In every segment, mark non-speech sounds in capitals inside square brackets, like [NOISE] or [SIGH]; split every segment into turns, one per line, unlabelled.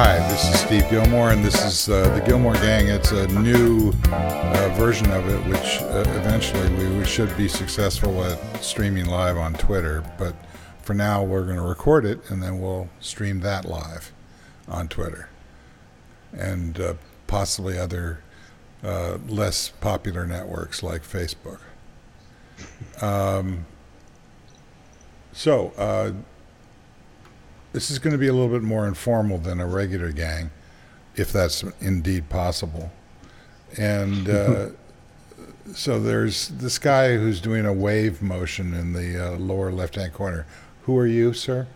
Hi, this is Steve Gillmor, and this is uh, the Gillmor Gang. It's a new uh, version of it, which uh, eventually we, we should be successful at streaming live on Twitter. But for now, we're going to record it, and then we'll stream that live on Twitter and uh, possibly other uh, less popular networks like Facebook. Um, so, uh, this is going to be a little bit more informal than a regular gang, if that's indeed possible. And uh, [LAUGHS] so there's this guy who's doing a wave motion in the uh, lower left-hand corner. Who are you, sir?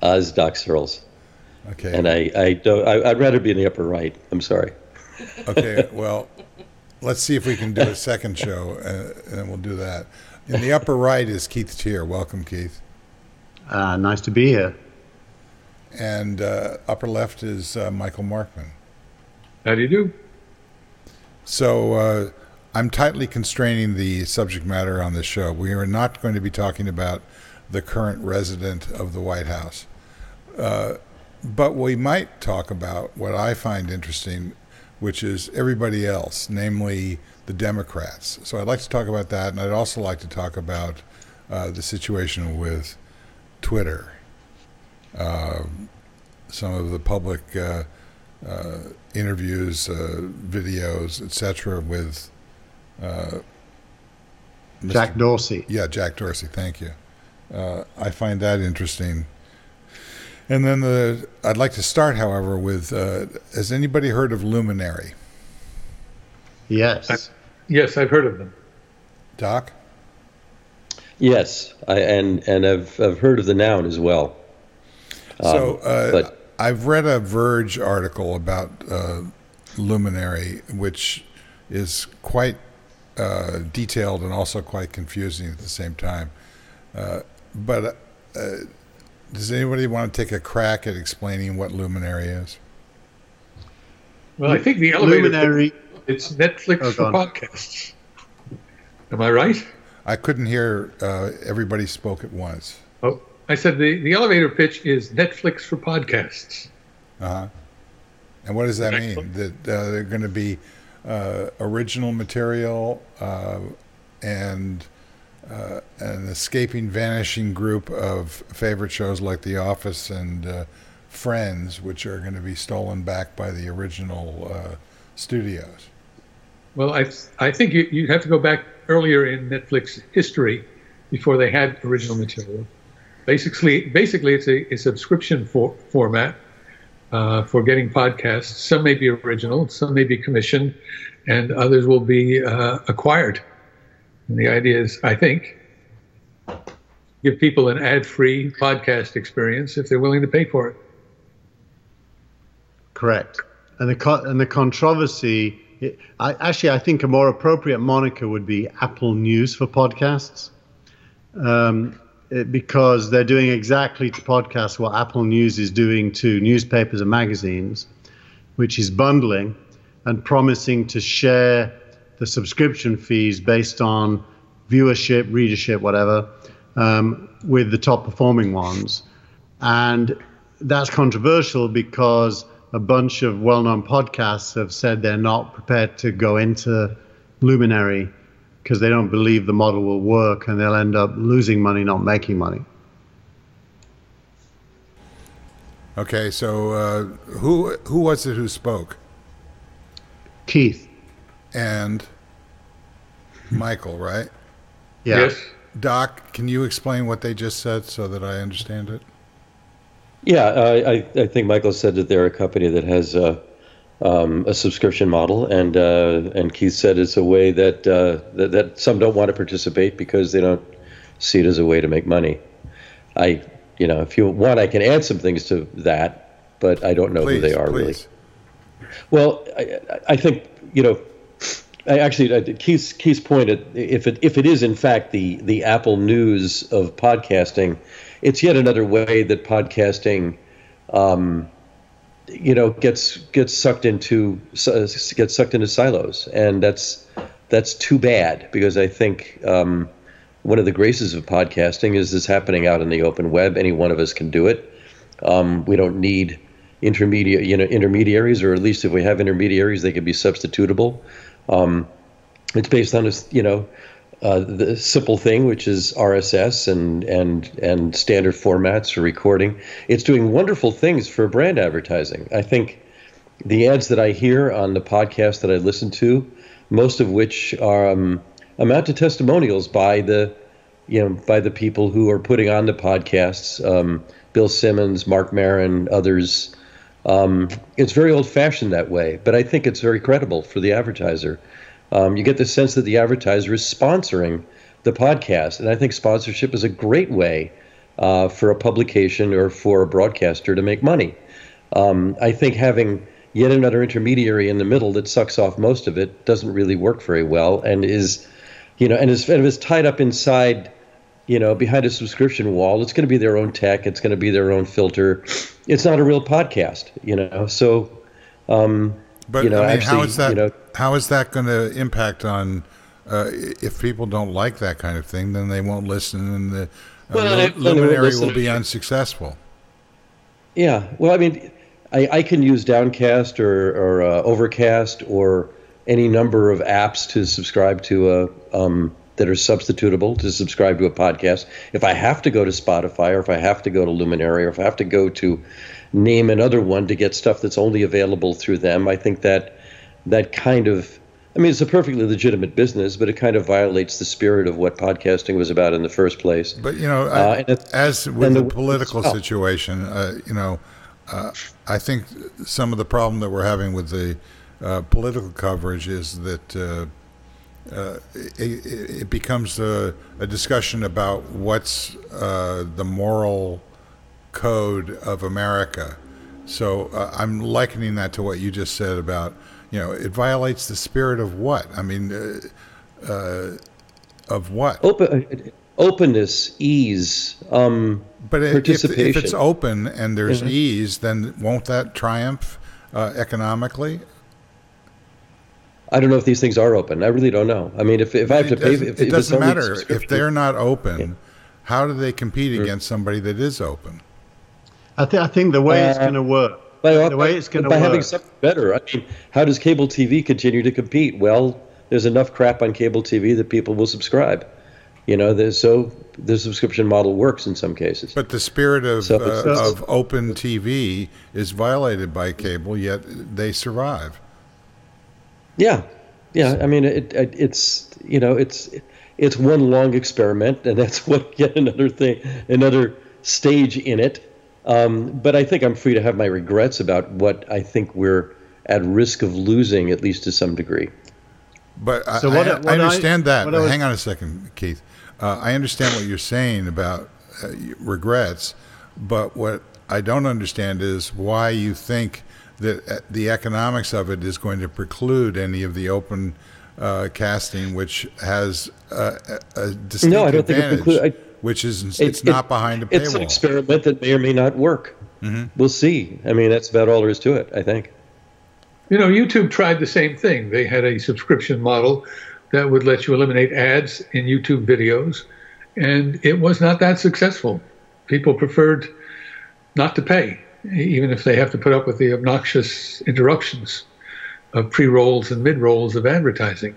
Uh, this is Doc Searls.
Okay.
And I, I don't, I, I'd rather be in the upper right. I'm sorry.
Okay, [LAUGHS] well, let's see if we can do a second show, uh, and we'll do that. In the upper right is Keith Teare. Welcome, Keith.
Uh, nice to be here.
And uh, upper left is uh, Michael Markman.
How do you do?
So uh, I'm tightly constraining the subject matter on this show. We are not going to be talking about the current resident of the White House. Uh, but we might talk about what I find interesting, which is everybody else, namely the Democrats. So I'd like to talk about that, and I'd also like to talk about uh, the situation with Twitter, uh, some of the public uh, uh, interviews, uh, videos, etc., with uh, Mr.
Jack Dorsey.
Yeah, Jack Dorsey. Thank you. Uh, I find that interesting. And then the I'd like to start, however, with uh, has anybody heard of Luminary?
Yes.
Yes, I've heard of them.
Doc?
Yes, I, and and I've I've heard of the noun as well.
so
Um,
uh,
but-
I've read a Verge article about uh, Luminary, which is quite uh, detailed and also quite confusing at the same time. Uh, but uh, does anybody want to take a crack at explaining what Luminary is?
Well, I think the elevator.
Luminary.
It's Netflix
Oh,
for podcasts. Am I right?
I couldn't hear uh, everybody spoke at once.
Oh, I said the, the elevator pitch is Netflix for podcasts.
Uh-huh. And what does that mean? That uh, they're going to be uh, original material uh, and uh, an escaping, vanishing group of favorite shows like The Office and uh, Friends, which are going to be stolen back by the original uh, studios.
Well, I I think you, you have to go back earlier in Netflix history before they had original material. Basically, basically it's a, a subscription for, format uh, for getting podcasts. Some may be original, some may be commissioned, and others will be uh, acquired. And the idea is, I think, give people an ad-free podcast experience if they're willing to pay for it.
Correct. And the co- and the controversy. I, actually, I think a more appropriate moniker would be Apple News for podcasts, um, it- because they're doing exactly to podcasts what Apple News is doing to newspapers and magazines, which is bundling and promising to share the subscription fees based on viewership, readership, whatever, um, with the top performing ones. And that's controversial because a bunch of well known podcasts have said they're not prepared to go into Luminary because they don't believe the model will work and they'll end up losing money, not making money.
Okay, so uh, who who was it who spoke?
Keith.
And Michael, right?
Yeah.
Yes.
Doc, can you explain what they just said so that I understand it?
Yeah, I, I, think Michael said that they're a company that has a, um, a subscription model, and uh, and Keith said it's a way that, uh, that that some don't want to participate because they don't see it as a way to make money. I, you know, if you want, I can add some things to that, but I don't know
Please,
who they are really. Well, I, I- think you know. I actually, Keith's Keith's point. If it if it is in fact the the Apple News of podcasting, it's yet another way that podcasting, um, you know, gets gets sucked into gets sucked into silos, and that's that's too bad because I think um, one of the graces of podcasting is this happening out in the open web. Any one of us can do it. Um, we don't need, intermediate, you know, intermediaries, or at least if we have intermediaries, they can be substitutable. Um, it's based on a, you know, uh, the simple thing, which is RSS and and and standard formats for recording. It's doing wonderful things for brand advertising. I think the ads that I hear on the podcast that I listen to, most of which are um, amount to testimonials by the you know by the people who are putting on the podcasts. Um, Bill Simmons, Mark Maron, others. Um, it's very old-fashioned that way, but I think it's very credible for the advertiser. Um, you get the sense that the advertiser is sponsoring the podcast, and I think sponsorship is a great way uh, for a publication or for a broadcaster to make money. Um, I think having yet another intermediary in the middle that sucks off most of it doesn't really work very well, and is, you know, and is, and is tied up inside you know, behind a subscription wall. It's going to be their own tech. It's going to be their own filter. It's not a real podcast, you know. So, um,
but
you know,
I mean,
actually,
how is that?
You know,
how is that going to impact on? Uh, if people don't like that kind of thing, then they won't listen, and the uh,
Well,
lu-
they- they won't
luminary will be unsuccessful.
yeah. Well, I mean, I, I can use Downcast or, or uh, Overcast or any number of apps to subscribe to a um, that are substitutable to subscribe to a podcast. If I have to go to Spotify or if I have to go to Luminary or if I have to go to name another one to get stuff that's only available through them, I think that that kind of I mean, it's a perfectly legitimate business, but it kind of violates the spirit of what podcasting was about in the first place.
But you know,
Uh,
I- as with the,
the-
political situation, uh, you know, uh, I think some of the problem that we're having with the uh, political coverage is that uh, uh, it, it becomes a, a discussion about what's uh, the moral code of America. So uh, I'm likening that to what you just said about, you know, it violates the spirit of what? I mean, uh, uh, of what?
Open, uh, openness, ease, um,
But if, if it's open and there's
Mhm.
ease, then won't that triumph uh, economically?
I don't know if these things are open. I really don't know. I mean, if, if I have to
it
pay,
doesn't,
if,
it doesn't
only
matter if they're not open. How do they compete against somebody that is open?
I, th- I think the way it's
Uh,
going to work,
by,
the way it's going to
by having
work.
something better. I mean, how does cable TV continue to compete? Well, there's enough crap on cable TV that people will subscribe. You know, there's, so the subscription model works in some cases.
But the spirit of
So
uh,
it's-
of open TV is violated by cable, yet they survive.
Yeah, yeah. I mean, it, it it's you know it's it's one long experiment, and that's [LAUGHS] what yet another thing, another stage in it. Um, but I think I'm free to have my regrets about what I think we're at risk of losing, at least to some degree.
But I,
So what-
I,
what
I
I-
understand that.
what
But
I was-
hang on a second, Keith. Uh, I understand what you're saying about uh, regrets, but what I don't understand is why you think that uh, the economics of it is going to preclude any of the open uh, casting, which has uh, a, a distinct
No, I don't think it
advantage,
preclude- I-
which is it's,
It-
not
it-
behind a paywall.
It's an
paywall.
experiment that may or may not work.
Mm-hmm.
We'll see. I mean, that's about all there is to it. I think.
You know, YouTube tried the same thing. They had a subscription model that would let you eliminate ads in YouTube videos, and it was not that successful. People preferred not to pay, even if they have to put up with the obnoxious interruptions of pre rolls and mid rolls of advertising.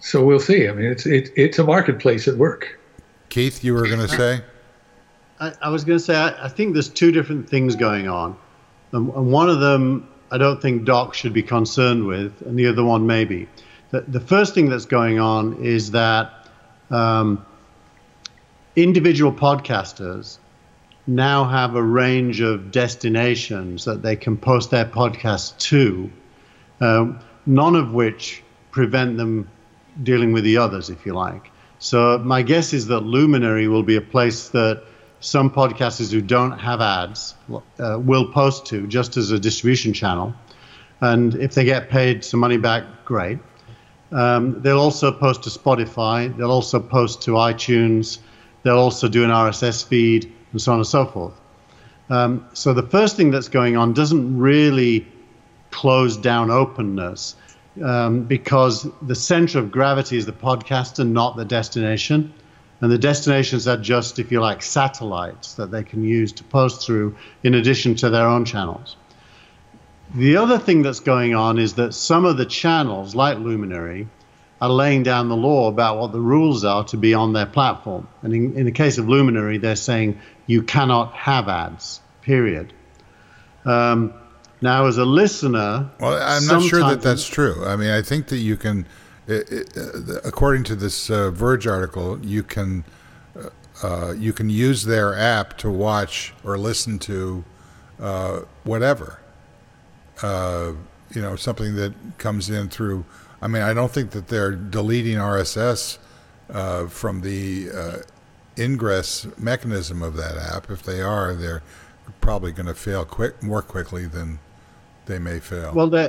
So we'll see. I mean, it's it, it's a marketplace at work.
Keith, you were going to say?
I, I was going to say, I, I think there's two different things going on. And, and one of them, I don't think Doc should be concerned with, and the other one, maybe. The, the first thing that's going on is that um, individual podcasters now have a range of destinations that they can post their podcast to, um, none of which prevent them dealing with the others, if you like. So my guess is that Luminary will be a place that some podcasters who don't have ads uh, will post to just as a distribution channel. And if they get paid some money back, great. Um, they'll also post to Spotify. They'll also post to iTunes. They'll also do an RSS feed and so on and so forth. Um, so the first thing that's going on doesn't really close down openness um, because the center of gravity is the podcaster, not the destination. And the destinations are just, if you like, satellites that they can use to post through in addition to their own channels. The other thing that's going on is that some of the channels, like Luminary, are laying down the law about what the rules are to be on their platform. And in, in the case of Luminary, they're saying you cannot have ads, period. Um, now, as a listener,
well, I'm not sure that that's true. I mean, I think that you can, it, it, uh, according to this uh, Verge article, you can uh, uh, you can use their app to watch or listen to uh, whatever. Uh, you know, something that comes in through. I mean, I don't think that they're deleting RSS from the ingress mechanism of that app. If they are, they're probably going to fail quick more quickly than they may fail.
Well, uh,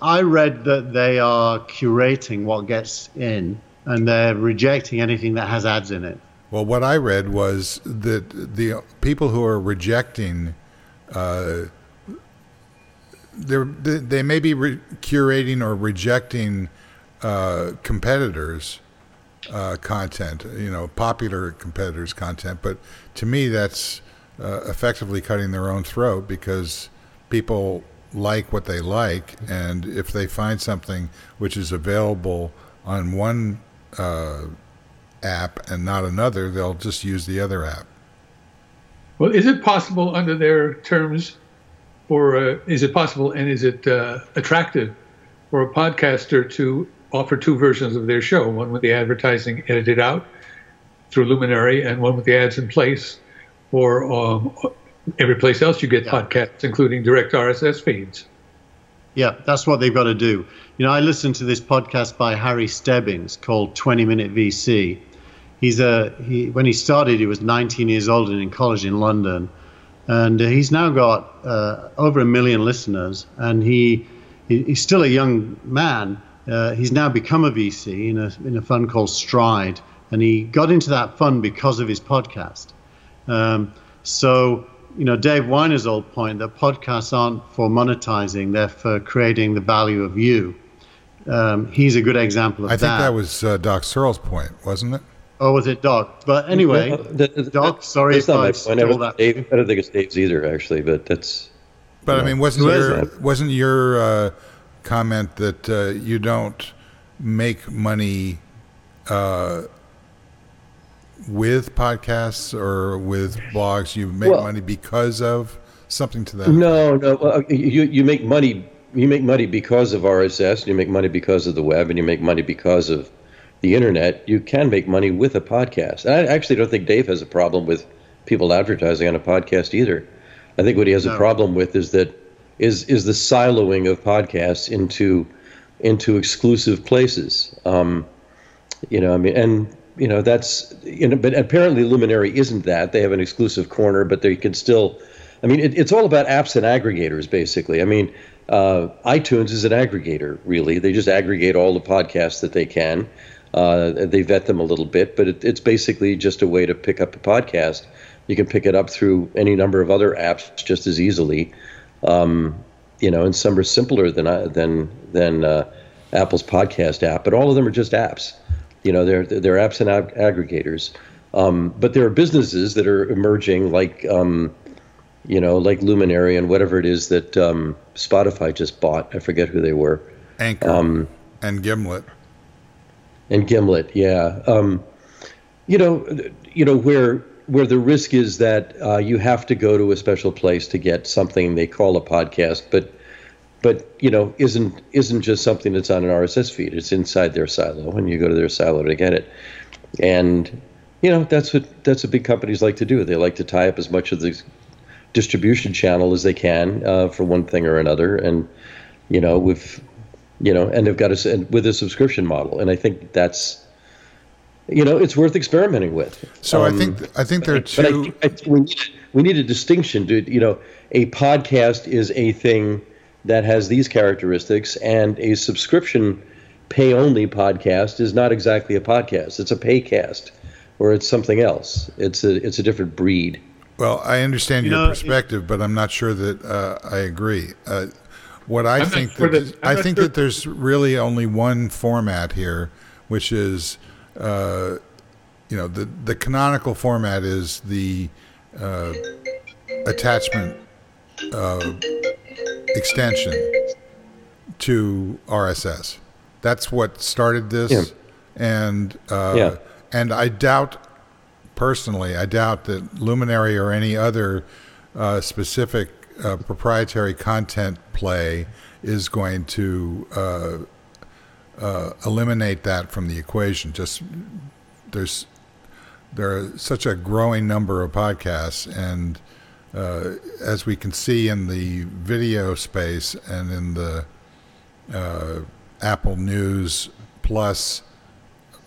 I read that they are curating what gets in, and they're rejecting anything that has ads in it.
Well, what I read was that the people who are rejecting, uh, they may be re- curating or rejecting uh, competitors' uh, content, you know, popular competitors' content. But to me, that's uh, effectively cutting their own throat because people like what they like, and if they find something which is available on one uh, app and not another, they'll just use the other app.
Well, is it possible under their terms, or uh, is it possible and is it uh, attractive for a podcaster to offer two versions of their show, one with the advertising edited out through Luminary and one with the ads in place, or um, every place else you get yeah. podcasts, including direct RSS feeds.
Yeah, that's what they've got to do. You know, I listened to this podcast by Harry Stebbings called 20 Minute VC. He's a he when he started, he was 19 years old and in college in London, and he's now got uh, over a million listeners. And he, he he's still a young man. Uh, he's now become a VC in a in a fund called Stride, and he got into that fund because of his podcast. Um, so you know, Dave Winer's old point that podcasts aren't for monetizing; they're for creating the value of you. Um, he's a good example of
that.
I
think that, was uh, Doc Searls' point, wasn't it?
Oh, was it Doc? But anyway, well, the, the, Doc, sorry if I stole that.
Dave, I don't think it's Dave's either, actually, but that's.
But I mean, wasn't your wasn't your uh, comment that uh, you don't make money uh, with podcasts or with blogs you make well, money because of something to that
no no uh, you, you make money you make money because of rss you make money because of the web and you make money because of the internet. You can make money with a podcast. And i actually don't think dave has a problem with people advertising on a podcast either. I think what he has no. a problem with is that is is the siloing of podcasts into into exclusive places. Um, you know i mean and you know that's you know but apparently luminary isn't that. They have an exclusive corner but they can still i mean it, it's all about apps and aggregators basically. I mean uh, itunes is an aggregator really. They just aggregate all the podcasts that they can. Uh, they vet them a little bit but it, it's basically just a way to pick up a podcast. You can pick it up through any number of other apps just as easily. Um, you know and some are simpler than uh, than than uh, apple's podcast app but all of them are just apps you know, they're they're apps and ag- aggregators. Um, but there are businesses that are emerging, like um, you know, like Luminary and whatever it is that um, Spotify just bought. I forget who they were.
Anchor um, and Gimlet.
And Gimlet, yeah. Um, you know, you know where where the risk is that uh, you have to go to a special place to get something they call a podcast, but but you know isn't isn't just something that's on an RSS feed. It's inside their silo, and you go to their silo to get it. And you know that's what that's what big companies like to do. They like to tie up as much of the distribution channel as they can uh, for one thing or another, and you know with you know, and they've got a with a subscription model, and I think that's you know it's worth experimenting with.
So um, I think I think there are two.
But I, I, we, need, we need a distinction. To you know, a podcast is a thing that has these characteristics, and a subscription pay only podcast is not exactly a podcast. It's a paycast, or it's something else. It's a it's a different breed.
Well, I understand you your know, perspective, but I'm not sure that uh, I agree. Uh, what I I'm think that, I think sure. that there's really only one format here, which is uh, you know, the the canonical format is the uh, attachment uh, extension to RSS. That's what started this,
Yeah.
and uh,
Yeah.
and I doubt personally, I doubt that Luminary or any other uh, specific uh, proprietary content play is going to uh, uh, eliminate that from the equation. Just there's there are such a growing number of podcasts, and uh, as we can see in the video space and in the uh, Apple News Plus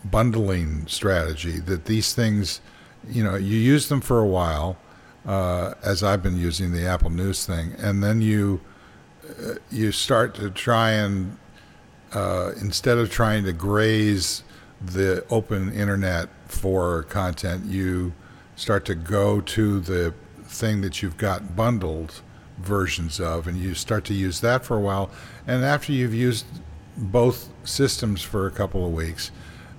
bundling strategy, that these things, you know, you use them for a while, uh, as I've been using the Apple News thing, and then you uh, you start to try and uh, instead of trying to graze the open internet for content, you start to go to the thing that you've got bundled versions of, and you start to use that for a while. And after you've used both systems for a couple of weeks,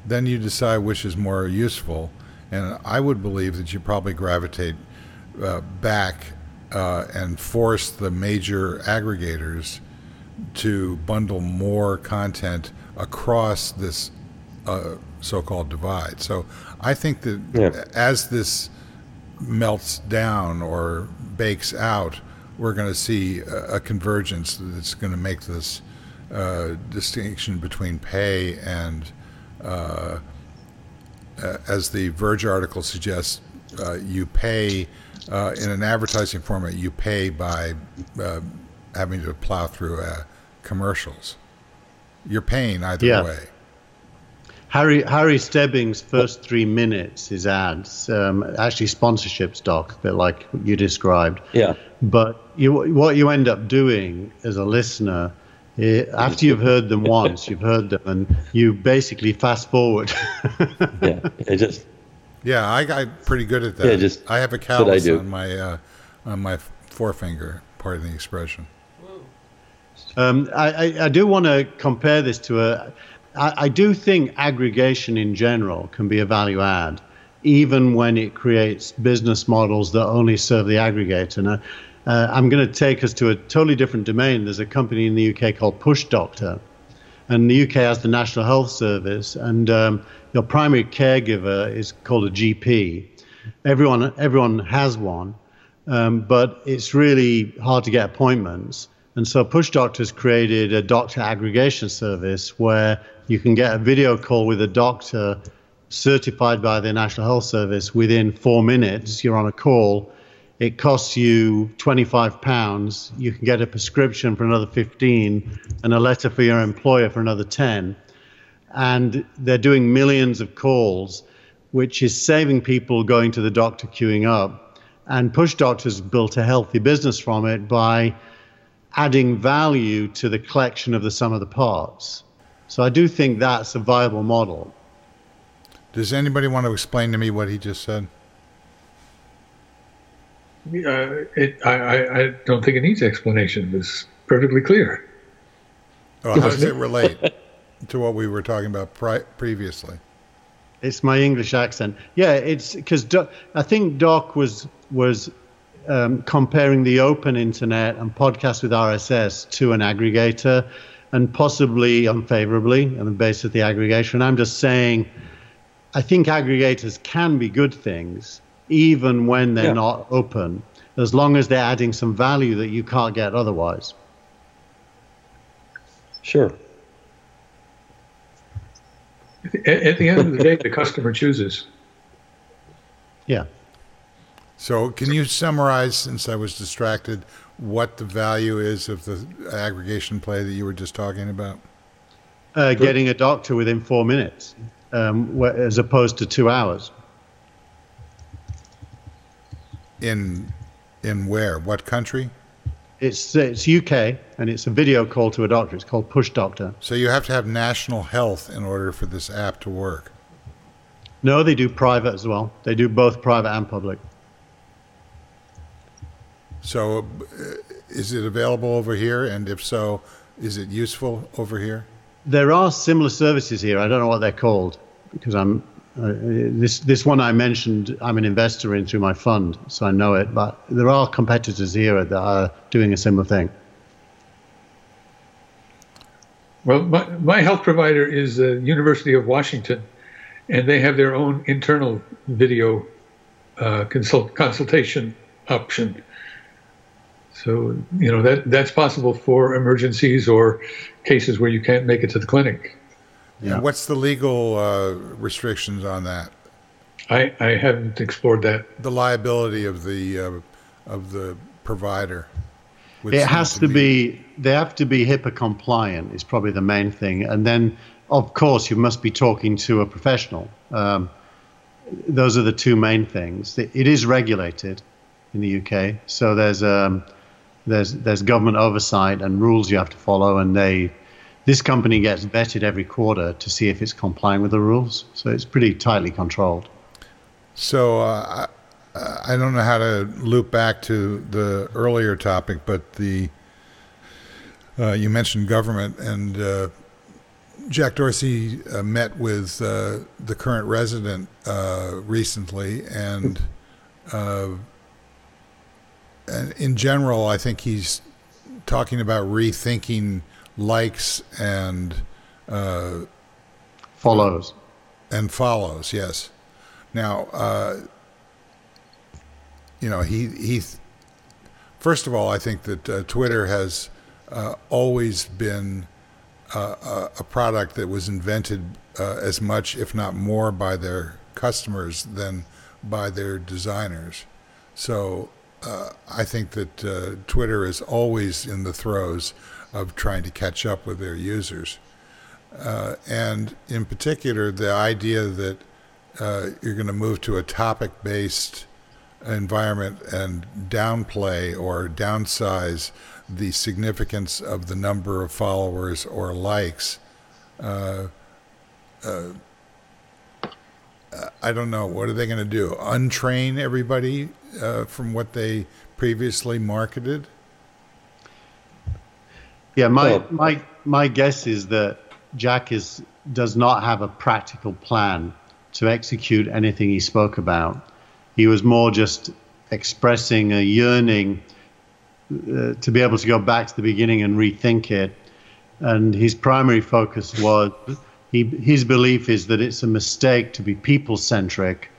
then you decide which is more useful. And I would believe that you probably gravitate uh, back uh, and force the major aggregators to bundle more content across this uh, so-called divide. So I think that
Yeah.
as this melts down or bakes out, we're going to see a, a convergence that's going to make this uh, distinction between pay and, uh, uh, as the Verge article suggests, uh, you pay uh, in an advertising format. You pay by uh, having to plow through uh, commercials. You're paying either
Yeah.
way.
Harry Harry Stebbing's first three minutes is ads, um, actually sponsorships, Doc, a bit like you described.
Yeah.
But you, what you end up doing as a listener, eh, after you've heard them [LAUGHS] once, you've heard them, and you basically fast forward. [LAUGHS]
Yeah. It just
Yeah, I got pretty good at that.
Yeah, just-
I have a
what I
callus
do.
on my uh, on my forefinger. Pardon the expression.
Um, I, I, I do want to compare this to a. I, I do think aggregation in general can be a value add, even when it creates business models that only serve the aggregator. Uh, uh, I'm going to take us to a totally different domain. There's a company in the UK called Push Doctor, and the UK has the National Health Service, and um, your primary caregiver is called a GP. Everyone everyone has one, um, but it's really hard to get appointments. And so Push Doctors created a doctor aggregation service where you can get a video call with a doctor certified by the National Health Service within four minutes. You're on a call. It costs you 25 pounds. You can get a prescription for another 15 and a letter for your employer for another 10. And they're doing millions of calls, which is saving people going to the doctor queuing up. And Push Doctors built a healthy business from it by adding value to the collection of the sum of the parts. So I do think that's a viable model.
Does anybody want to explain to me what he just said?
Uh, it, I, I, I don't think it needs explanation. It's perfectly clear.
Or how does it relate to what we were talking about pri- previously?
It's my English accent. Yeah, it's because I think Doc was was um, comparing the open internet and podcasts with RSS to an aggregator, and possibly unfavorably on the basis of the aggregation. I'm just saying, I think aggregators can be good things, even when they're
Yeah.
not open, as long as they're adding some value that you can't get otherwise.
sure.
At, at the end of the day, the customer chooses.
Yeah.
So, can you summarize, since I was distracted, what the value is of the aggregation play that you were just talking about?
Uh, getting a doctor within four minutes, um, as opposed to two hours.
In in where? What country?
It's it's UK and it's a video call to a doctor. It's called Push Doctor.
So you have to have national health in order for this app to work.
No, they do private as well. They do both private and public.
So, uh, is it available over here? And if so, is it useful over here?
There are similar services here. I don't know what they're called because I'm Uh, this this one I mentioned, I'm an investor in through my fund, so I know it. But there are competitors here that are doing a similar thing.
Well, my, my health provider is the University of Washington, and they have their own internal video uh, consult, consultation option. So you know that that's possible for emergencies or cases where you can't make it to the clinic.
Yeah. And what's the legal uh, restrictions on that?
I, I haven't explored that.
The liability of the uh, of the provider.
It has to, to be, be. They have to be HIPAA compliant. Is probably the main thing, and then of course you must be talking to a professional. Um, those are the two main things. It is regulated in the UK, so there's um, there's there's government oversight and rules you have to follow, and they this company gets vetted every quarter to see if it's complying with the rules. So it's pretty tightly controlled.
So uh, I, I don't know how to loop back to the earlier topic, but the uh, you mentioned government and. Uh, Jack Dorsey uh, met with uh, the current resident uh, recently, and in general, I think he's talking about rethinking likes and uh,
follows
and follows. Yes. Now, uh, you know, he he. First of all, I think that Twitter has always been uh, a product that was invented uh, as much, if not more, by their customers than by their designers. So uh, I think that uh, Twitter is always in the throes of trying to catch up with their users. Uh, and in particular, the idea that uh, you're going to move to a topic based environment and downplay or downsize the significance of the number of followers or likes. Uh, I don't know. What are they going to do? Untrain everybody uh, from what they previously marketed?
Yeah, my my my guess is that Jack is does not have a practical plan to execute anything he spoke about. He was more just expressing a yearning uh, to be able to go back to the beginning and rethink it. And his primary focus was he, his belief is that it's a mistake to be people centric.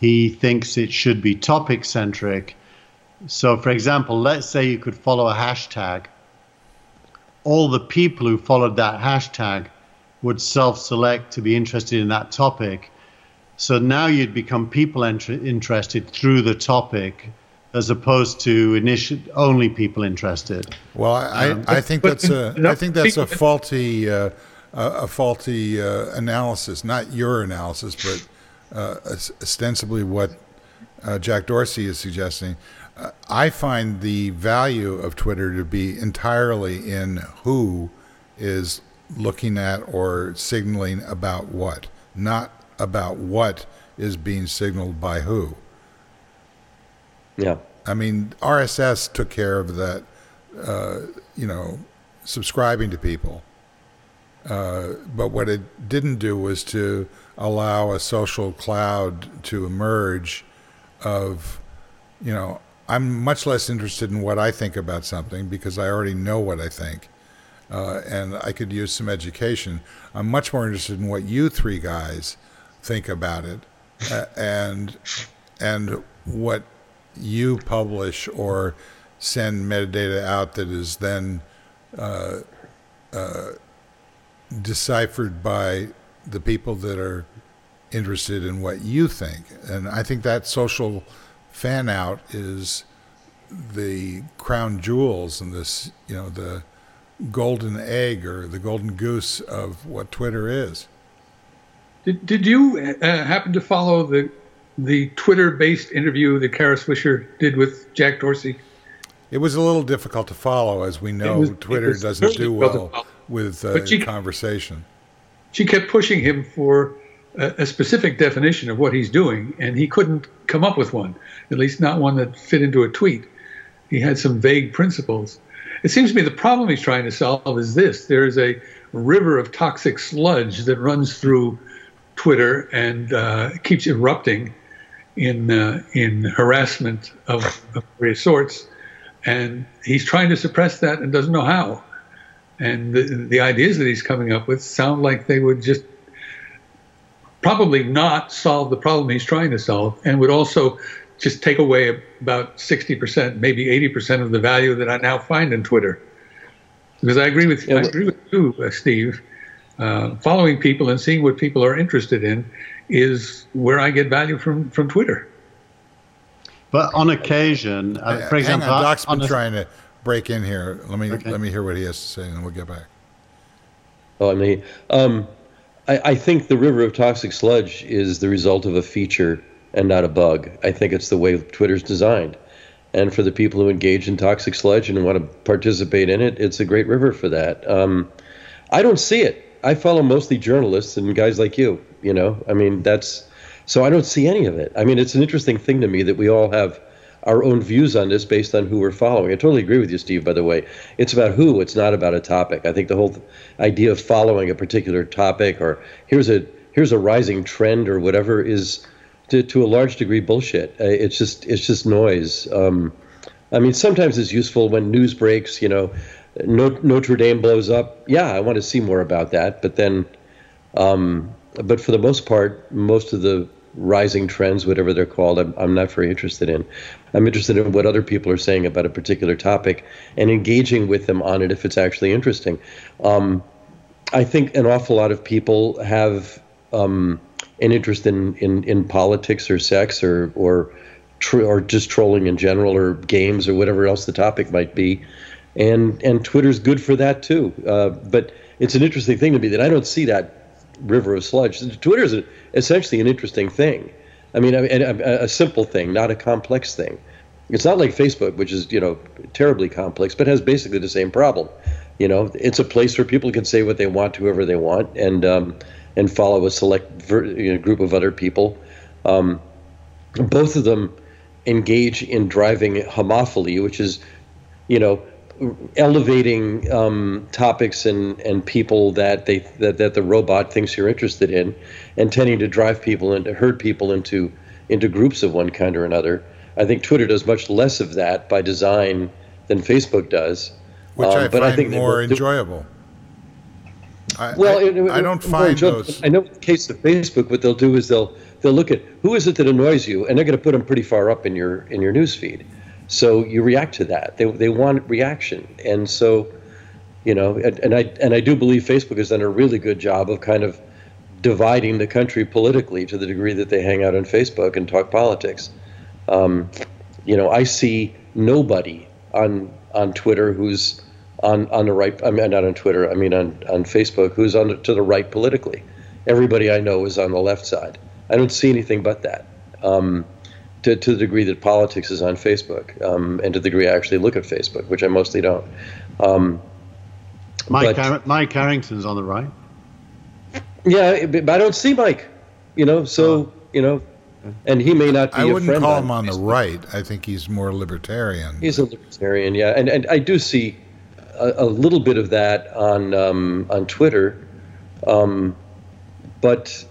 He thinks it should be topic centric. So, for example, let's say you could follow a hashtag. All the people who followed that hashtag would self select to be interested in that topic. So now you'd become people interested through the topic as opposed to initial only people interested.
Well, I, um, I, I think that's a I think that's a faulty uh, a faulty uh, analysis, not your analysis, but uh, ostensibly what uh, Jack Dorsey is suggesting. Uh, I find the value of Twitter to be entirely in who is looking at or signaling about what, not about what is being signaled by who.
Yeah.
I mean, RSS took care of that, uh, you know, subscribing to people. Uh, but what it didn't do was to allow a social cloud to emerge of, you know, I'm much less interested in what I think about something because I already know what I think. Uh, and I could use some education. I'm much more interested in what you three guys think about it, uh, and and what you publish or send metadata out that is then uh, uh, deciphered by the people that are interested in what you think. And I think that social fan out is the crown jewels and this, you know, the golden egg or the golden goose of what Twitter is.
Did, did you uh, happen to follow the the Twitter-based interview that Kara Swisher did with Jack Dorsey?
It was a little difficult to follow, as we know. Was, Twitter doesn't do well with uh, she, conversation.
She kept pushing him for a, a, specific definition of what he's doing, and he couldn't come up with one. At least not one that fit into a tweet. He had some vague principles. It seems to me the problem he's trying to solve is this: there is a river of toxic sludge that runs through Twitter and uh, keeps erupting in uh, in harassment of, of various sorts, and he's trying to suppress that and doesn't know how. And the, the ideas that he's coming up with sound like they would just probably not solve the problem he's trying to solve, and would also just take away about 60%, maybe 80% of the value that I now find in Twitter. Because I agree with, I agree with you, uh, Steve. Uh, following people and seeing what people are interested in is where I get value from, from Twitter.
But on occasion, uh, for example,
on, Doc's
on
been
a-
trying to break in here. Let me
Okay.
let me hear what he has to say, and then we'll get back.
Oh, I mean, um, I, I think the river of toxic sludge is the result of a feature and not a bug. I think it's the way Twitter's designed. And for the people who engage in toxic sludge and want to participate in it, it's a great river for that. Um, I don't see it. I follow mostly journalists and guys like you. You know, I mean, that's so I don't see any of it. I mean, it's an interesting thing to me that we all have our own views on this based on who we're following. I totally agree with you, Steve. By the way, it's about who. It's not about a topic. I think the whole idea of following a particular topic or here's a here's a rising trend or whatever is to, to a large degree bullshit. Uh, it's just it's just noise. Um, I mean, sometimes it's useful when news breaks. You know, Notre, Notre Dame blows up. Yeah, I want to see more about that. But then, um, but for the most part, most of the rising trends, whatever they're called, I'm, I'm not very interested in. I'm interested in what other people are saying about a particular topic and engaging with them on it if it's actually interesting. Um, I think an awful lot of people have um, an interest in, in, in politics or sex or or tr- or just trolling in general or games or whatever else the topic might be, and and Twitter's good for that too. Uh, but it's an interesting thing to me that I don't see that river of sludge. Twitter is essentially an interesting thing. I mean, a, a, a simple thing, not a complex thing. It's not like Facebook, which is you know terribly complex, but has basically the same problem. You know, it's a place where people can say what they want to whoever they want, and um, and follow a select ver- you know, group of other people. Um, both of them engage in driving homophily, which is, you know, elevating um, topics and, and people that they that, that the robot thinks you're interested in, and tending to drive people and to herd people into into groups of one kind or another. I think Twitter does much less of that by design than Facebook does.
Which
Um,
I
but
find
think
more enjoyable. I,
well,
I,
it- it-
I don't find
enjoy-
those.
I know in the case of Facebook, what they'll do is they'll they'll look at who is it that annoys you, and they're going to put them pretty far up in your in your news feed. So you react to that. They they want reaction, and so you know, and, and I and I do believe Facebook has done a really good job of kind of dividing the country politically to the degree that they hang out on Facebook and talk politics. Um, you know, I see nobody on on Twitter who's on on the right. I mean, not on Twitter. I mean, on on Facebook, who's on the, to the right politically. Everybody I know is on the left side. I don't see anything but that. Um, to, to the degree that politics is on Facebook, um, and to the degree I actually look at Facebook, which I mostly don't. Um,
Mike,
but-
Har- Mike Harrington's on the right.
yeah, but I don't see Mike. You know, so you know, and he may not be
I
a
wouldn't
friend
call him on the right. I think he's more libertarian.
He's a libertarian, yeah, and and I do see a, a little bit of that on um, on Twitter, um, but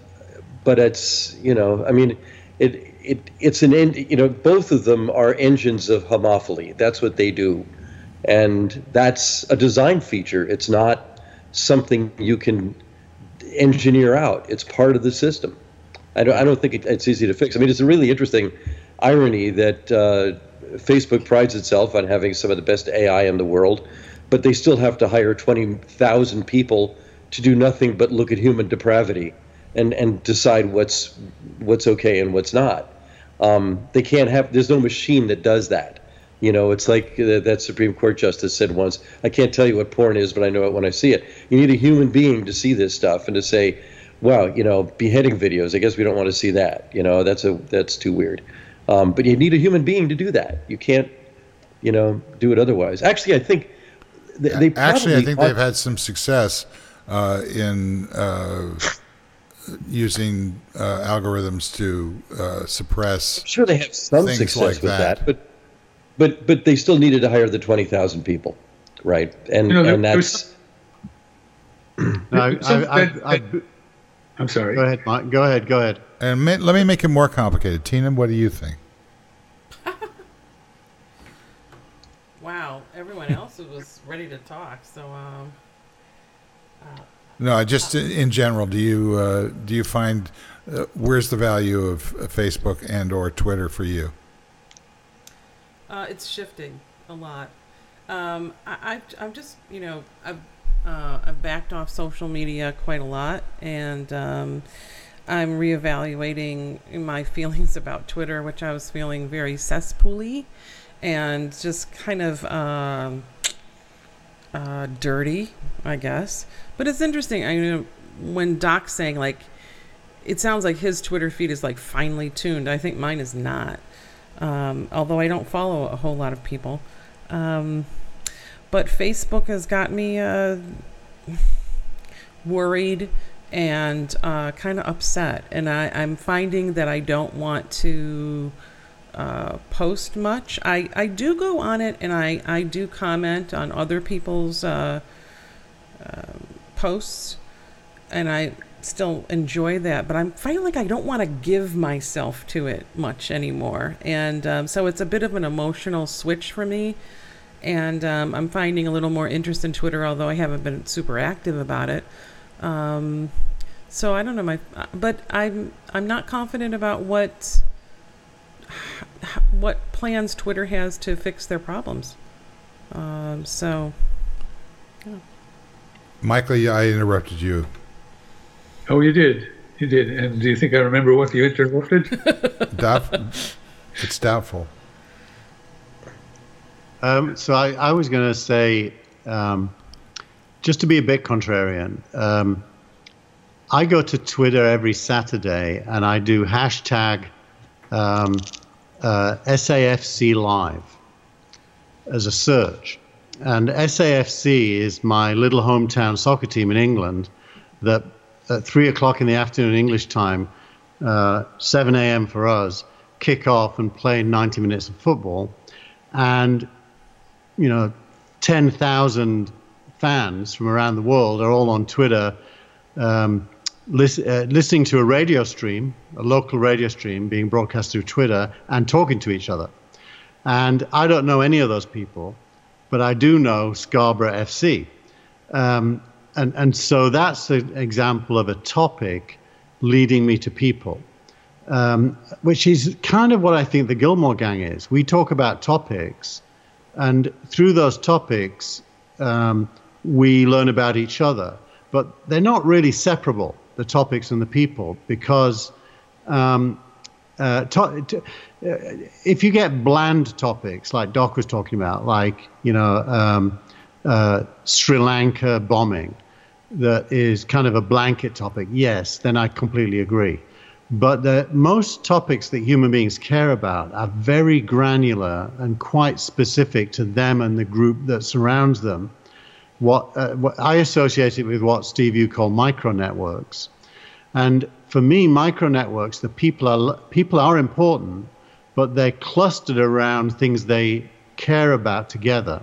but it's you know I mean it it it's an en- you know both of them are engines of homophily. That's what they do, and that's a design feature. It's not something you can engineer out. It's part of the system. I don't, I don't think it, it's easy to fix. I mean, it's a really interesting irony that uh, Facebook prides itself on having some of the best AI in the world, but they still have to hire 20,000 people to do nothing but look at human depravity and, and decide what's what's okay and what's not. Um, they can't have. There's no machine that does that. You know, it's like that Supreme Court justice said once, I can't tell you what porn is, but I know it when I see it. You need a human being to see this stuff and to say, wow, you know, beheading videos, I guess we don't want to see that. You know, that's a that's too weird. Um, but you need a human being to do that. You can't, you know, do it otherwise. Actually, I think th- they probably
Actually, I think
ought-
they've had some success uh, in uh, using uh, algorithms to uh, suppress.
I'm sure they have some success
like
with
that.
that. but but but they still needed to hire the twenty thousand people, right? And
You know,
and
there's
that's
No, I,
Some-
I, I, I,
I'm sorry.
Go ahead, Mike. Go ahead. Go ahead.
And ma- let me make it more complicated. Tina, what do you think? [LAUGHS]
Wow, everyone else was ready to talk. So, um,
No, just in general, do you uh, do you find uh, where's the value of Facebook and or Twitter for you?
uh, it's shifting a lot. Um, I, I've, I'm just, you know, I've, uh, I've backed off social media quite a lot, and um, I'm reevaluating my [LAUGHS] feelings about Twitter, which I was feeling very cesspooly and just kind of um, uh, dirty, I guess. But it's interesting. I know when Doc's saying like, it sounds like his Twitter feed is like finely tuned. I think mine is not. Um, although I don't follow a whole lot of people. Um, but Facebook has got me uh, [LAUGHS] worried and uh, kind of upset. And I, I'm finding that I don't want to uh, post much. I, I do go on it and I, I do comment on other people's uh, um posts. And I still enjoy that, but I'm feeling like I don't want to give myself to it much anymore. And um, so it's a bit of an emotional switch for me. And um, I'm finding a little more interest in Twitter, although I haven't been super active about it. Um, so I don't know my, but I'm I'm not confident about what what plans Twitter has to fix their problems. Um, so
Michael, I interrupted you.
Oh, you did. You did. And do you think I remember what you interrupted? [LAUGHS]
Doubt, it's doubtful.
Um, so I, I was going to say, um, just to be a bit contrarian, um, I go to Twitter every Saturday and I do hashtag um, uh, SAFC Live as a search. And SAFC is my little hometown soccer team in England that at 3 o'clock in the afternoon English time, uh, 7 a.m. for us, kick off and play 90 minutes of football. And you know, 10,000 fans from around the world are all on Twitter um, lis- uh, listening to a radio stream, a local radio stream being broadcast through Twitter and talking to each other. And I don't know any of those people, but I do know Scarborough FC. Um, and, and so that's an example of a topic leading me to people, um, which is kind of what I think the Gillmor Gang is. We talk about topics and through those topics, um, we learn about each other. But they're not really separable, the topics and the people, because um, uh, to, to, uh, if you get bland topics like Doc was talking about, like, you know, um, uh, Sri Lanka bombing, that is kind of a blanket topic, yes, then I completely agree. But the most topics that human beings care about are very granular and quite specific to them and the group that surrounds them. What, uh, what I associate it with what Steve you call micro networks, and for me, micro networks, the people are people are important, but they're clustered around things they care about together,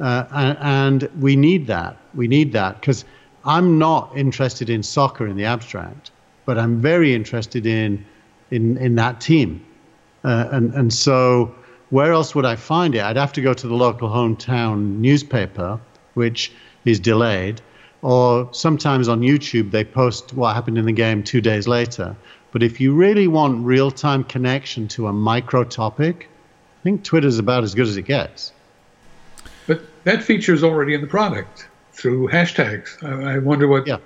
uh, and, and we need that. We need that because I'm not interested in soccer in the abstract but I'm very interested in in in that team, uh, and and so where else would I find it? I'd have to go to the local hometown newspaper, which is delayed, or sometimes on YouTube they post what happened in the game two days later. But if you really want real time connection to a micro topic, I think Twitter's about as good as it gets.
But that feature is already in the product through hashtags. I, I wonder what
Yeah.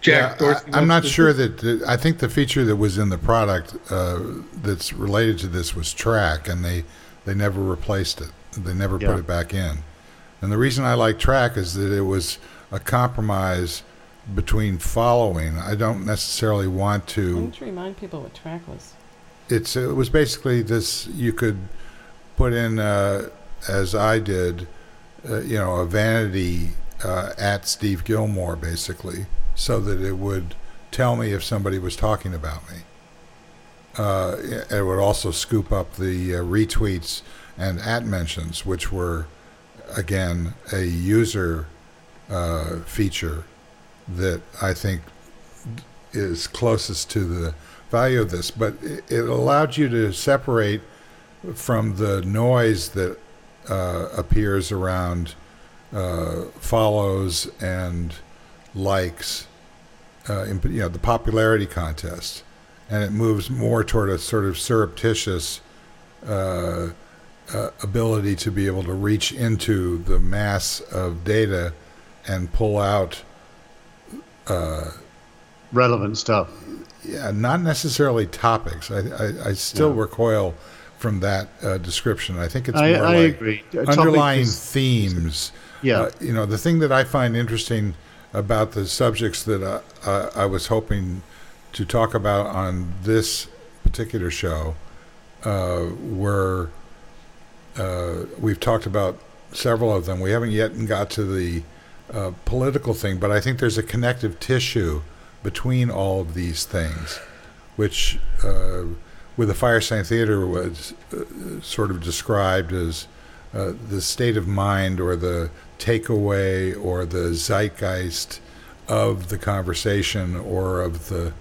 Jack
Yeah,
Dorsey
I, am not sure
do.
that the, I think the feature that was in the product uh, that's related to this was track, and they they never replaced it. They never
Yeah.
put it back in. And the reason I like track is that it was a compromise between following. I don't necessarily want
why
to.
don't you remind people what track was?
It's it was basically this. You could put in uh, as I did, uh, you know, a vanity uh, at Steve Gillmor, basically, so that it would tell me if somebody was talking about me. Uh, it would also scoop up the uh, retweets and at mentions, which were, again, a user uh, feature that I think is closest to the value of this, but it, allowed you to separate from the noise that uh, appears around uh, follows and likes, uh, in, you know, the popularity contest, and it moves more toward a sort of surreptitious uh, uh, ability to be able to reach into the mass of data and pull out
Relevant stuff.
yeah, not necessarily topics. I, I, I still
Yeah.
recoil from that uh, description. I think it's more
I
like
agree.
Underlying
is-
themes.
Yeah.
Uh, you know, the thing that I find interesting about the subjects that uh, uh, I was hoping to talk about on this particular show uh, were uh, we've talked about several of them. We haven't yet got to the uh, political thing, but I think there's a connective tissue between all of these things, which uh, with the Firesign Theater was uh, sort of described as uh, the state of mind or the takeaway or the zeitgeist of the conversation or of the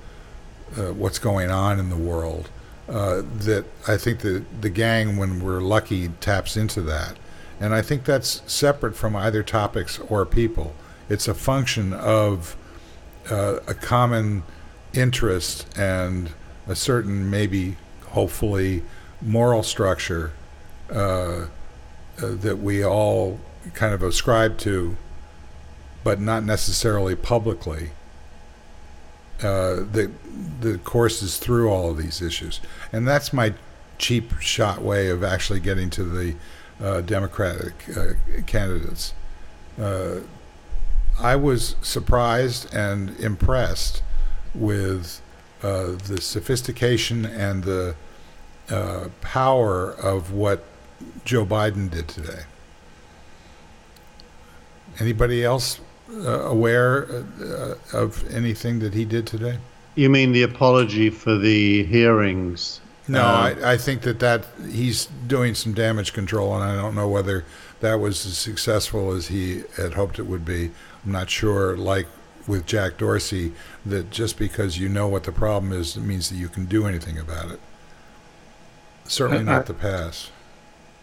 uh, what's going on in the world. Uh, that I think the the gang, when we're lucky, taps into that, and I think that's separate from either topics or people. It's a function of uh, a common interest and a certain, maybe, hopefully, moral structure uh, uh, that we all kind of ascribe to, but not necessarily publicly. Uh, the courses through all of these issues, and that's my cheap shot way of actually getting to the uh, Democratic uh, candidates. Uh, I was surprised and impressed with uh, the sophistication and the uh, power of what Joe Biden did today. Anybody else aware uh, of anything that he did today?
You mean the apology for the hearings?
No,
Uh,
I, I think that that he's doing some damage control, and I don't know whether that was as successful as he had hoped it would be. I'm not sure. Like with Jack Dorsey, that just because you know what the problem is, it means that you can do anything about it. Certainly
Uh,
not the pass.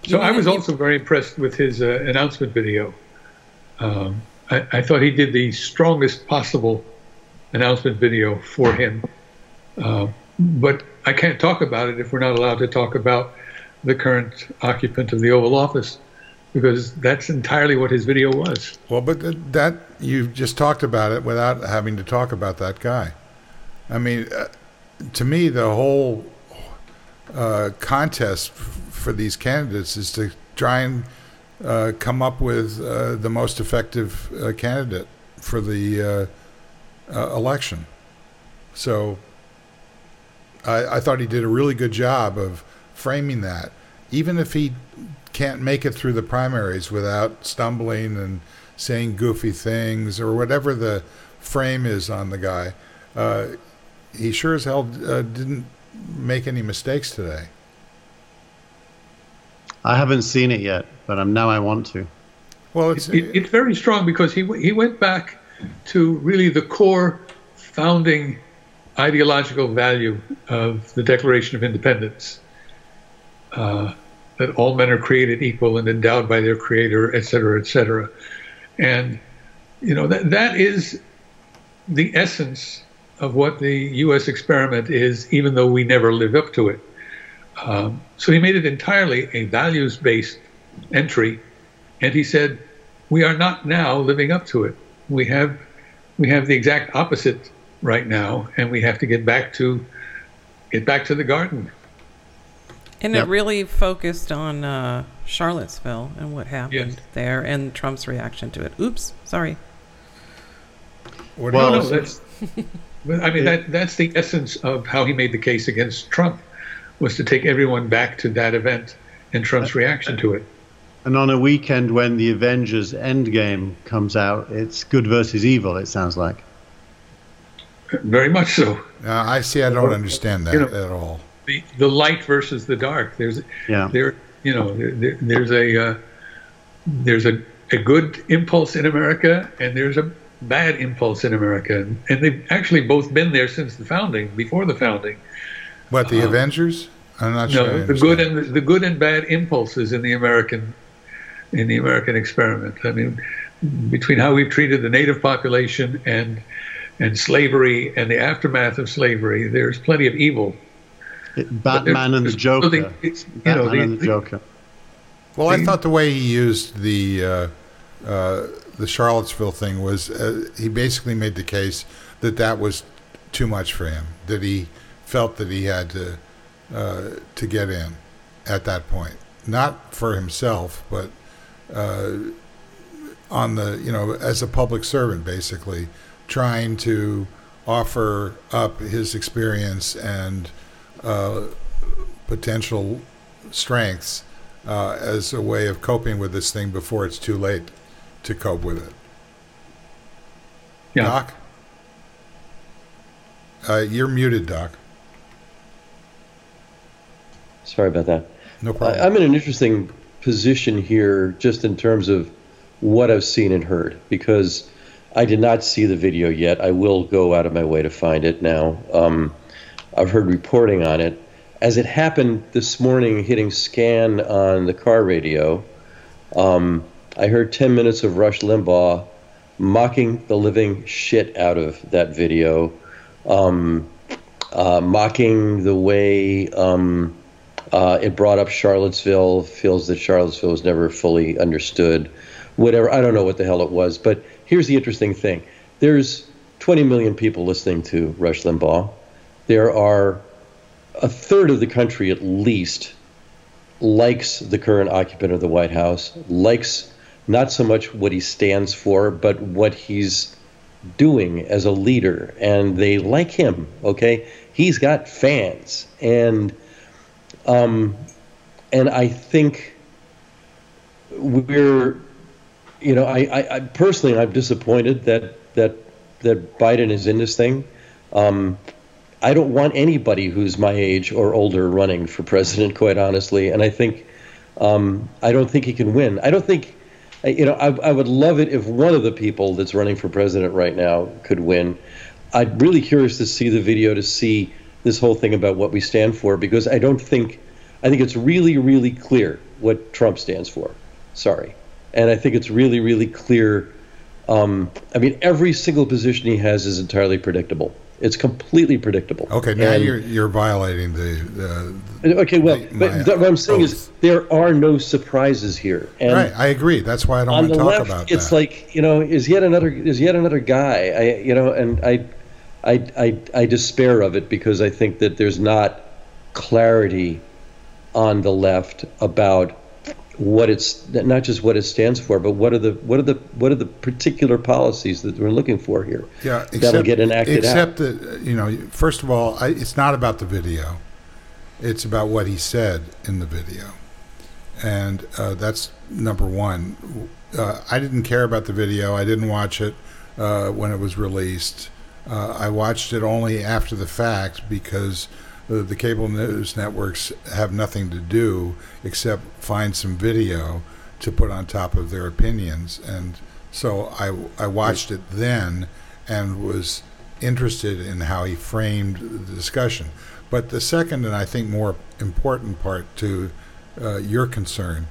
So I was also very impressed with his uh, announcement video. Um, I, I thought he did the strongest possible announcement video for him. Uh, but I can't talk about it if we're not allowed to talk about the current occupant of the Oval Office, because that's entirely what his video was.
Well, but that you just talked about it without having to talk about that guy. I mean, uh, to me, the whole uh, contest f- for these candidates is to try and uh, come up with uh, the most effective uh, candidate for the uh, uh, election. So I, I thought he did a really good job of framing that. Even if he can't make it through the primaries without stumbling and saying goofy things or whatever the frame is on the guy, uh, he sure as hell didn't make any mistakes today.
I haven't seen it yet, but um, now I want to.
Well, it's
It, it's very strong because he he went back to really the core founding ideological value of the Declaration of Independence. Uh, that all men are created equal and endowed by their creator, et cetera, et cetera. And, you know, that, that is the essence of what the U.S. experiment is, even though we never live up to it. Um, so he made it entirely a values based entry. And he said, we are not now living up to it. We have, we have the exact opposite right now, and we have to get back to, get back to the garden.
And
Yep.
it really focused on uh, Charlottesville and what happened
Yes.
there and Trump's reaction to it. Oops, sorry.
Well,
no, no, that's. [LAUGHS] I mean, that that's the essence of how he made the case against Trump, was to take everyone back to that event and Trump's reaction to it.
And on a weekend when the Avengers Endgame comes out, it's good versus evil, it sounds like.
Very much so.
Uh, I see. I don't understand that
You know-
at all.
The the light versus the dark. There's
Yeah.
there you know there, there, there's a uh, there's a, a good impulse in America and there's a bad impulse in America, and, and they've actually both been there since the founding, before the founding.
What the Avengers? I'm not sure.
No, the good and the, the good and bad impulses in the American in the American experiment. I mean, between how we've treated the native population and and slavery and the aftermath of slavery, there's plenty of evil.
It- Batman and the
There's
Joker.
something- it's, you know, the-
and the Joker.
Well, I thought the way he used the uh, uh, the Charlottesville thing was uh, he basically made the case that that was too much for him. That he felt that he had to uh, to get in at that point, not for himself, but uh, on the you know as a public servant, basically trying to offer up his experience and uh, potential strengths uh, as a way of coping with this thing before it's too late to cope with it.
Yeah.
Doc? Uh, you're muted, Doc.
Sorry about that.
No
I,
problem.
I'm in an interesting position here, just in terms of what I've seen and heard, because I did not see the video yet. I will go out of my way to find it now. Um, I've heard reporting on it. As it happened this morning, hitting scan on the car radio, um, I heard 10 minutes of Rush Limbaugh mocking the living shit out of that video, um, uh, mocking the way. Um, uh, it brought up Charlottesville, feels that Charlottesville was never fully understood. Whatever, I don't know what the hell it was. But here's the interesting thing there's 20 million people listening to Rush Limbaugh. There are a third of the country at least likes the current occupant of the White House, likes not so much what he stands for, but what he's doing as a leader. And they like him, okay? He's got fans. And um, and I think we're, you know, I, I, I personally I'm disappointed that that that Biden is in this thing. Um, I don't want anybody who's my age or older running for president, quite honestly. And I think um, I don't think he can win. I don't think, you know, I, I would love it if one of the people that's running for president right now could win. I'm really curious to see the video to see this whole thing about what we stand for because I don't think, I think it's really, really clear what Trump stands for. Sorry. And I think it's really, really clear. Um, I mean, every single position he has is entirely predictable. It's completely predictable.
okay, now
And-
you're you're violating the.
Okay, well,
the-
but th- what I'm saying is there are no surprises here. And
right, I agree. That's why I don't
on
want to talk
left,
about
it's
that.
like you know, is yet another is yet another guy. I you know, and I, I I I despair of it because I think that there's not clarity on the left about what it's not just what it stands for, but what are the what are the what are the particular policies that we're looking for here?
yeah,
that'll get enacted
except that uh, you know, first of all, I, it's not about the video. It's about what he said in the video, and uh, that's number one. Uh, I didn't care about the video. I didn't watch it uh, when it was released. Uh, I watched it only after the fact because the, the cable news networks have nothing to do except find some video to put on top of their opinions. And so I, I watched it then and was interested in how he framed the discussion. But the second and I think more important part to uh, your concern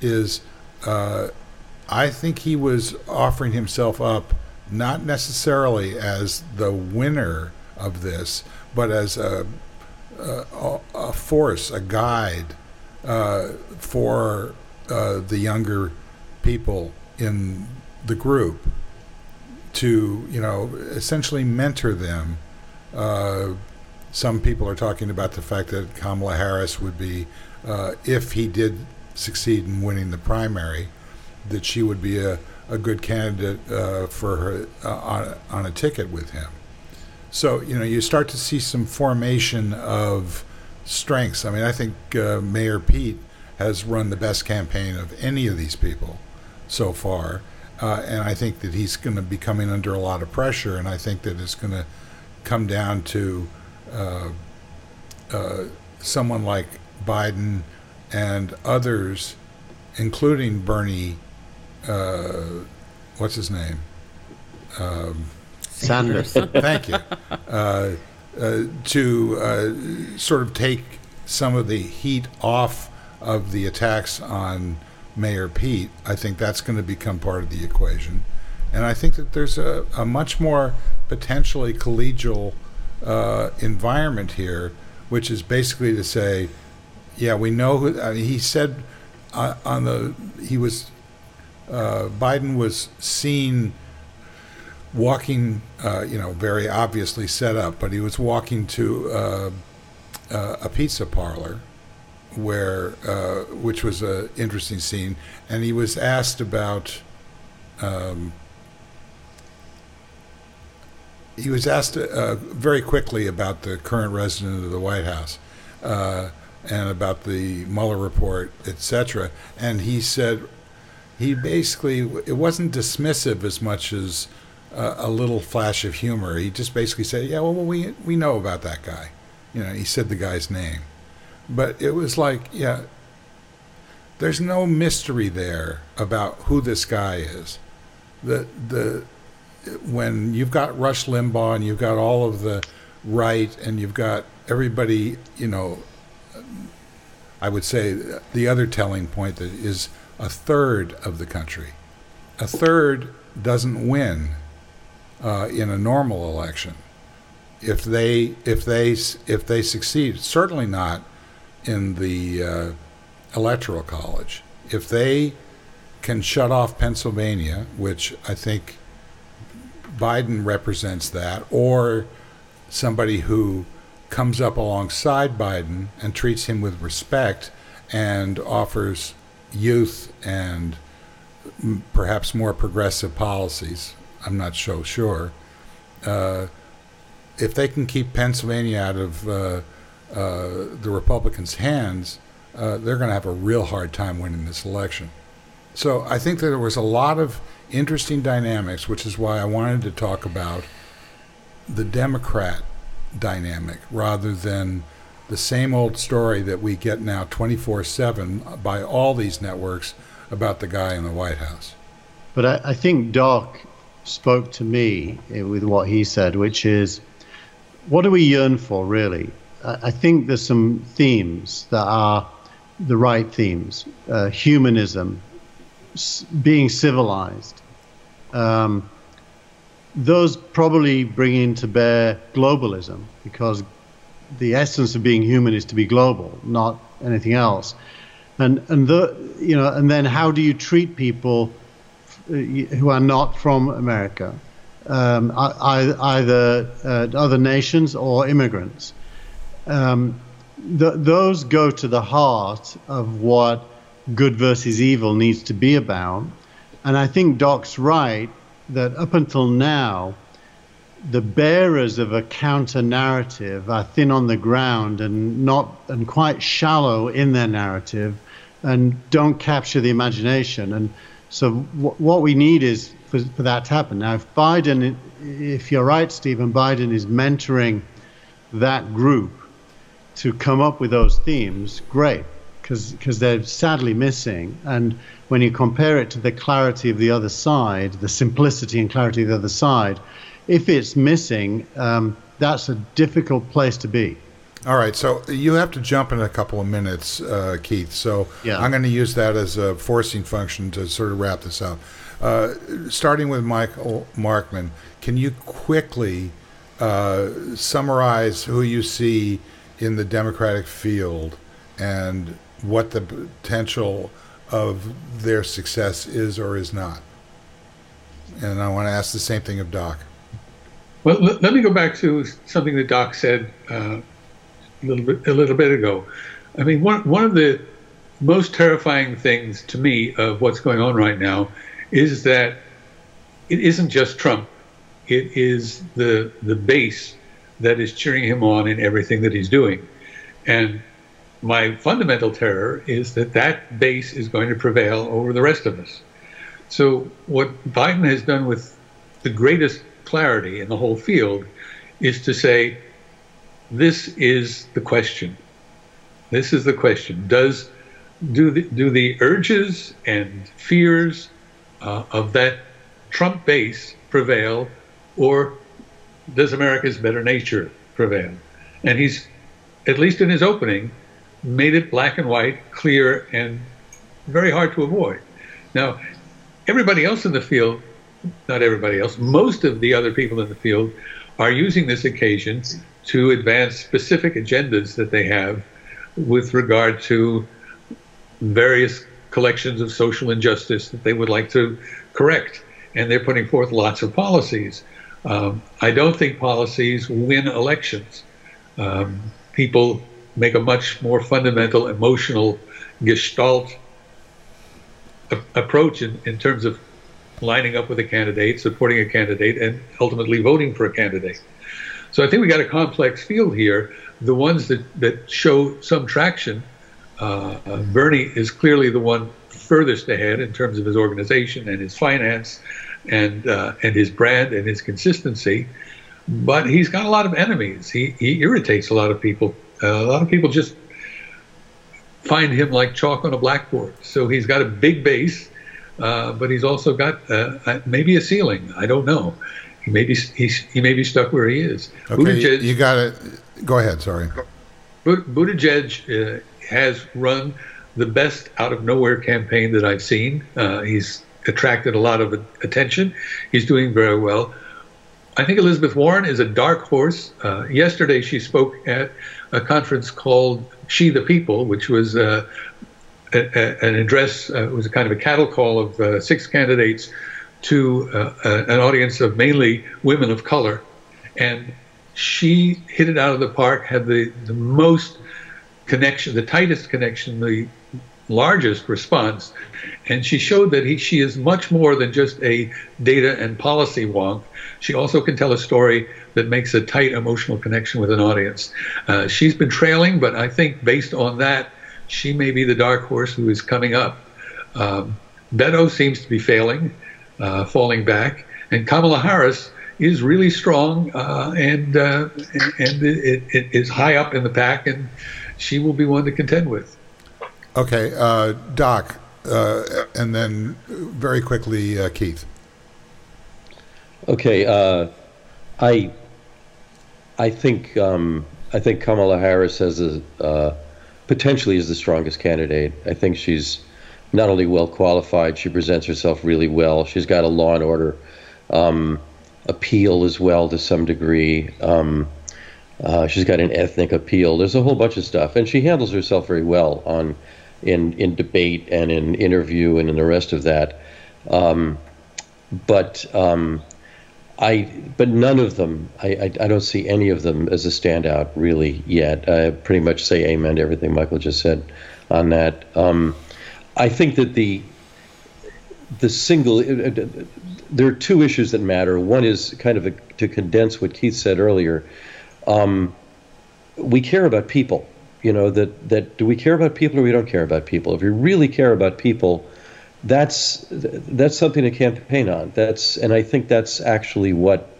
is uh, I think he was offering himself up not necessarily as the winner of this, but as a, a, a force, a guide uh, for uh, the younger people in the group to, you know, essentially mentor them. Uh, some people are talking about the fact that Kamala Harris would be, uh, if he did succeed in winning the primary, that she would be a, a good candidate uh, for her uh, on, on a ticket with him. So, you know, you start to see some formation of strengths. I mean, I think uh, Mayor Pete has run the best campaign of any of these people so far. Uh, and I think that he's going to be coming under a lot of pressure. And I think that it's going to come down to uh, uh, someone like Biden and others, including Bernie, uh, what's his name?
Sanders. [LAUGHS]
Thank you. Uh, uh, to uh, sort of take some of the heat off of the attacks on Mayor Pete, I think that's going to become part of the equation. And I think that there's a, a much more potentially collegial uh, environment here, which is basically to say, yeah, we know who. I mean, he said uh, on the he was uh, Biden was seen walking, uh, you know, very obviously set up, but he was walking to uh, uh, a pizza parlor where, uh, which was an interesting scene, and he was asked about. Um, he was asked uh, very quickly about the current resident of the White House and about the Mueller report, etc. And he said he basically it wasn't dismissive as much as uh, a little flash of humor. He just basically said, "Yeah, well, we we know about that guy." You know, he said the guy's name, but it was like, yeah, there's no mystery there about who this guy is. The the when you've got Rush Limbaugh and you've got all of the right and you've got everybody, you know, I would say the other telling point that is a third of the country. A third doesn't win uh, in a normal election. If they if they if they succeed, certainly not in the uh, electoral college. If they can shut off Pennsylvania, which I think Biden represents that, or somebody who comes up alongside Biden and treats him with respect and offers youth and perhaps more progressive policies. I'm not so sure. Uh, if they can keep Pennsylvania out of uh, uh, the Republicans' hands, uh, they're going to have a real hard time winning this election. So I think that there was a lot of interesting dynamics, which is why I wanted to talk about the Democrat dynamic rather than the same old story that we get now 24 7 by all these networks about the guy in the White House.
But I, I think Doc spoke to me with what he said, which is what do we yearn for, really? I, I think there's some themes that are the right themes uh, humanism, being civilized. Um, those probably bring into bear globalism because the essence of being human is to be global, not anything else. And and the you know and then how do you treat people who are not from America, um, either uh, other nations or immigrants? Um, th- those go to the heart of what good versus evil needs to be about. And I think Doc's right that up until now, the bearers of a counter narrative are thin on the ground and not and quite shallow in their narrative and don't capture the imagination. And so w- what we need is for, for that to happen. Now, if Biden, if you're right, Stephen, Biden is mentoring that group to come up with those themes, great because they're sadly missing. And when you compare it to the clarity of the other side, the simplicity and clarity of the other side, if it's missing, um, that's a difficult place to be.
All right, so you have to jump in a couple of minutes, uh, Keith. So yeah. I'm going to use that as a forcing function to sort of wrap this up. Uh, starting with Michael Markman, can you quickly uh, summarize who you see in the Democratic field and what the potential of their success is or is not. And I want to ask the same thing of Doc.
Well, let, let me go back to something that Doc said uh, a little bit a little bit ago. I mean, one one of the most terrifying things to me of what's going on right now is that it isn't just Trump; it is the the base that is cheering him on in everything that he's doing, and my fundamental terror is that that base is going to prevail over the rest of us. So, what Biden has done with the greatest clarity in the whole field is to say, this is the question. This is the question. Does do the, do the urges and fears uh, of that Trump base prevail or does America's better nature prevail? And he's, at least in his opening, made it black and white, clear, and very hard to avoid. Now, everybody else in the field, not everybody else, most of the other people in the field are using this occasion to advance specific agendas that they have with regard to various collections of social injustice that they would like to correct. And they're putting forth lots of policies. Um, I don't think policies win elections. Um, people make a much more fundamental emotional gestalt a- approach in, in terms of lining up with a candidate, supporting a candidate, and ultimately voting for a candidate. So I think we got a complex field here. The ones that, that show some traction, uh, Bernie is clearly the one furthest ahead in terms of his organization and his finance and uh, and his brand and his consistency. But he's got a lot of enemies. He, he irritates a lot of people. Uh, a lot of people just find him like chalk on a blackboard. So he's got a big base, uh, but he's also got uh, maybe a ceiling. I don't know. He may be he's, he may be stuck where he is.
Okay,
Buttigieg,
you got it. Go ahead. Sorry.
But Buttigieg uh, has run the best out of nowhere campaign that I've seen. Uh, he's attracted a lot of attention. He's doing very well. I think Elizabeth Warren is a dark horse. Uh, yesterday, she spoke at a conference called She the People, which was uh, an address, uh, was a kind of a cattle call of uh, six candidates to uh, an audience of mainly women of color. And she hit it out of the park, had the, the most connection, the tightest connection, the largest response. And she showed that he, she is much more than just a data and policy wonk. She also can tell a story that makes a tight emotional connection with an audience. Uh, she's been trailing, but I think based on that, she may be the dark horse who is coming up. Um, Beto seems to be failing, uh, falling back, and Kamala Harris is really strong uh, and uh, and it, it is high up in the pack, and she will be one to contend with.
Okay, uh, Doc, uh, and then very quickly, uh, Keith.
Okay, uh, I I think um, I think Kamala Harris has a uh, potentially is the strongest candidate. I think she's not only well qualified, she presents herself really well. She's got a law and order um, appeal as well to some degree. Um, uh, she's got an ethnic appeal. There's a whole bunch of stuff, and she handles herself very well on in in debate and in interview and in the rest of that. Um, but um, I but none of them. I, I, I don't see any of them as a standout really yet. I pretty much say amen to everything Michael just said on that. Um, I think that the the single uh, uh, there are two issues that matter. One is kind of a, to condense what Keith said earlier. Um, we care about people you know that that do we care about people or we don't care about people if we really care about people that's that's something to campaign on. That's and i think that's actually what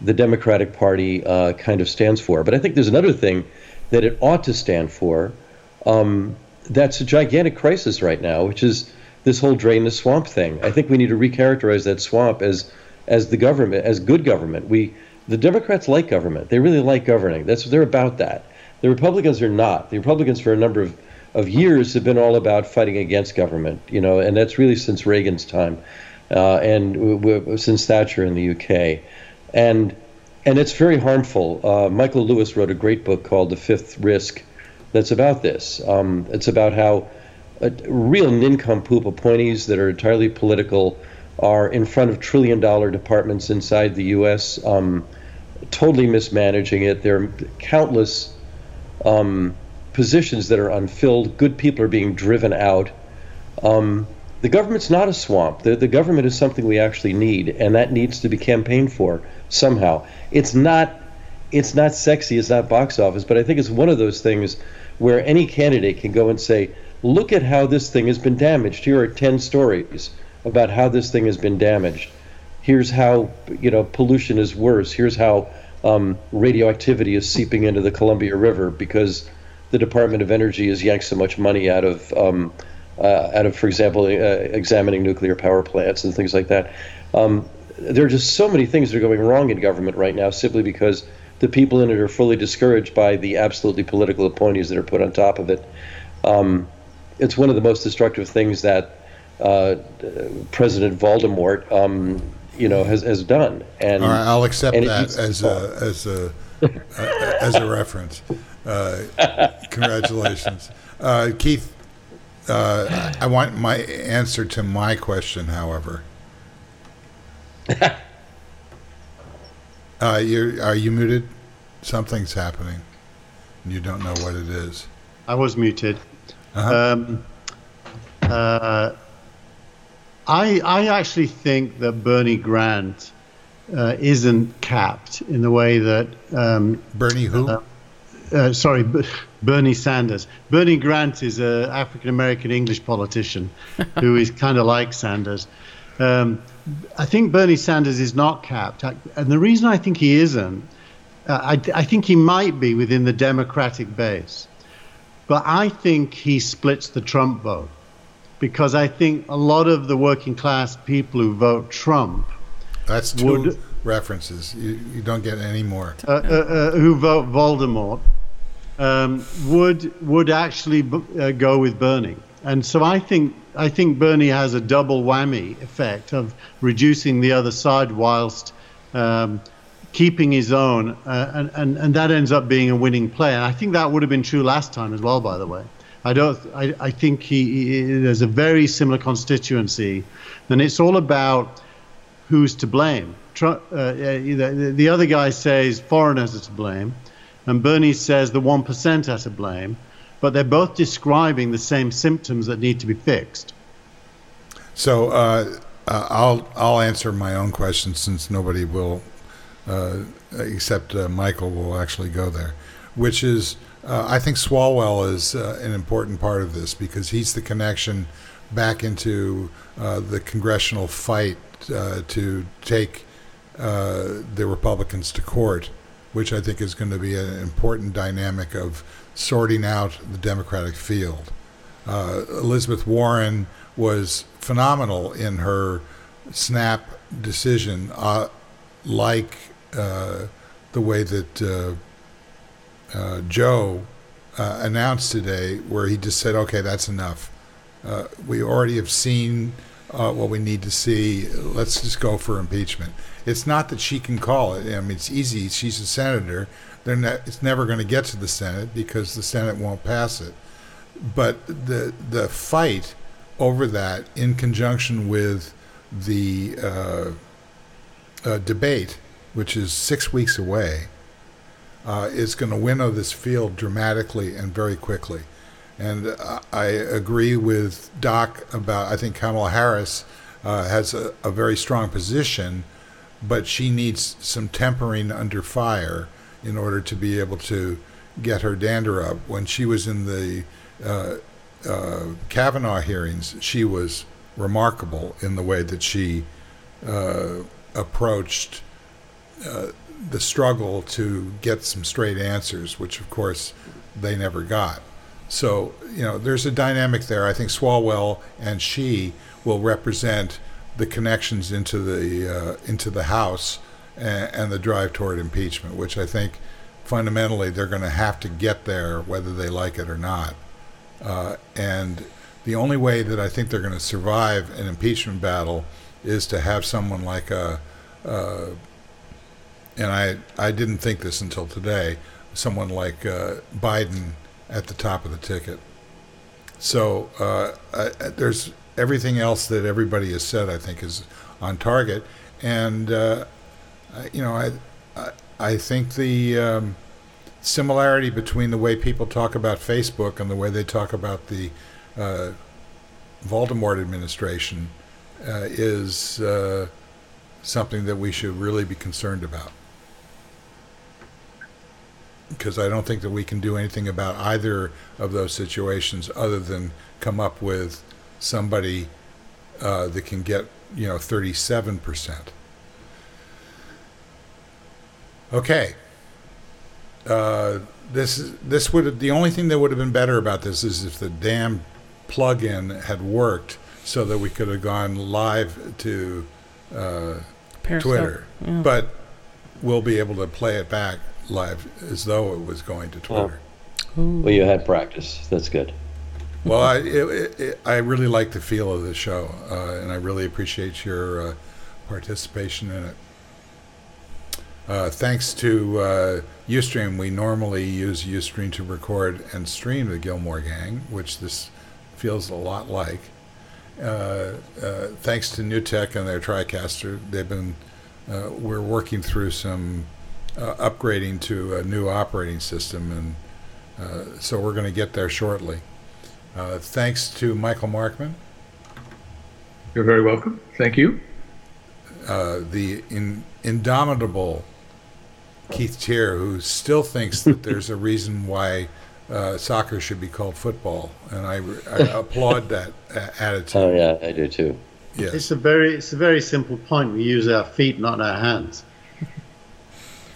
the democratic party uh, kind of stands for. But i think there's another thing that it ought to stand for um, that's a gigantic crisis right now which is this whole drain the swamp thing. I think we need to recharacterize that swamp as as the government as good government. We the democrats like government. They really like governing. That's they're about that. The Republicans are not. The Republicans, for a number of, of years, have been all about fighting against government, you know, and that's really since Reagan's time uh, and w- w- since Thatcher in the UK. And and it's very harmful. Uh, Michael Lewis wrote a great book called The Fifth Risk that's about this. Um, it's about how uh, real nincompoop appointees that are entirely political are in front of trillion dollar departments inside the U.S., um, totally mismanaging it. There are countless um, positions that are unfilled. Good people are being driven out. Um, the government's not a swamp. The, the government is something we actually need, and that needs to be campaigned for somehow. It's not it's not sexy, it's not box office, but I think it's one of those things where any candidate can go and say, look at how this thing has been damaged. Here are 10 stories about how this thing has been damaged. Here's how you know pollution is worse. Here's how um, radioactivity is seeping into the Columbia River because the Department of Energy has yanked so much money out of um, uh, out of, for example, uh, examining nuclear power plants and things like that. Um, there are just so many things that are going wrong in government right now simply because the people in it are fully discouraged by the absolutely political appointees that are put on top of it. Um, it's one of the most destructive things that uh, President Voldemort, um, you know, has, has done. And
right, I'll accept
and
that as a [LAUGHS] as a uh, as a reference. Uh, congratulations, uh, Keith. Uh, I want my answer to my question, however. [LAUGHS] Uh, you're, are you muted? Something's happening. and You don't know what it is.
I was muted.
Uh-huh.
Um, uh, I I actually think that Bernie Grant uh, isn't capped in the way that um,
Bernie, who?
Uh, sorry, B- Bernie Sanders. Bernie Grant is an African American English politician [LAUGHS] who is kind of like Sanders. Um, I think Bernie Sanders is not capped, and the reason I think he isn't, uh, I, I think he might be within the Democratic base, but I think he splits the Trump vote because I think a lot of the working class people who vote Trump
That's two
would-
references. You, you don't get any more.
uh, uh, uh, who vote Voldemort um, would would actually uh, go with Bernie, and so I think I think Bernie has a double whammy effect of reducing the other side whilst um, keeping his own, uh, and, and and that ends up being a winning play. And I think that would have been true last time as well. By the way, I don't. I, I think he, he there's a very similar constituency, and it's all about who's to blame. Trump, uh, the, the other guy says foreigners are to blame, and Bernie says the 1% are to blame, but they're both describing the same symptoms that need to be fixed.
So uh, uh, I'll I'll answer my own question since nobody will, uh, except uh, Michael will actually go there, which is uh, I think Swalwell is an important part of this because he's the connection back into the congressional fight to take the Republicans to court, which I think is going to be an important dynamic of sorting out the Democratic field. Uh, Elizabeth Warren was phenomenal in her snap decision, uh, like uh, the way that uh, uh, Joe uh, announced today, where he just said, "Okay, that's enough. We already have seen uh, what we need to see. Let's just go for impeachment." It's not that she can call it. I mean, it's easy. She's a senator. Not, it's never going to get to the Senate because the Senate won't pass it but the the fight over that in conjunction with the uh, uh, debate, which is six weeks away, uh, is going to winnow this field dramatically and very quickly. And I- agree with Doc about. I think Kamala Harris uh, has a, a very strong position, but she needs some tempering under fire in order to be able to get her dander up. When she was in the uh, uh, Kavanaugh hearings, she was remarkable in the way that she uh, approached uh, the struggle to get some straight answers, which of course they never got. So, you know, there's a dynamic there. I think Swalwell and she will represent the connections into the uh, into the House and, and the drive toward impeachment, which I think fundamentally they're going to have to get there whether they like it or not. Uh, and the only way that I think they're going to survive an impeachment battle is to have someone like a, uh, and I I didn't think this until today, someone like uh, Biden at the top of the ticket. So uh, I, there's everything else that everybody has said. I think is on target, and uh, you know I I, I think the um, similarity between the way people talk about Facebook and the way they talk about the uh, Voldemort administration uh, is uh, something that we should really be concerned about. Because I don't think that we can do anything about either of those situations other than come up with somebody uh, that can get, you know, 37%. Okay. Uh, this this would have, the only thing that would have been better about this is if the damn plug-in had worked, so that we could have gone live to uh, Twitter.
Yeah.
But we'll be able to play it back live as though it was going to Twitter.
Well, you had practice. That's good.
Well, I, it, it, it, I really like the feel of the show, uh, and I really appreciate your uh, participation in it. Uh, thanks to uh, Ustream, we normally use Ustream to record and stream the Gillmor Gang, which this feels a lot like. Uh, uh, thanks to NewTek and their TriCaster, they've been. Uh, we're working through some uh, upgrading to a new operating system, and uh, so we're going to get there shortly. Uh, thanks to Michael Markman,
You're very welcome. Thank you.
uh, the in, indomitable Keith Teare, who still thinks that there's a [LAUGHS] reason why uh, soccer should be called football, and I, I applaud that uh, attitude.
Oh yeah, I do too.
yes,
It's a very it's a very simple point. We use our feet, not our hands.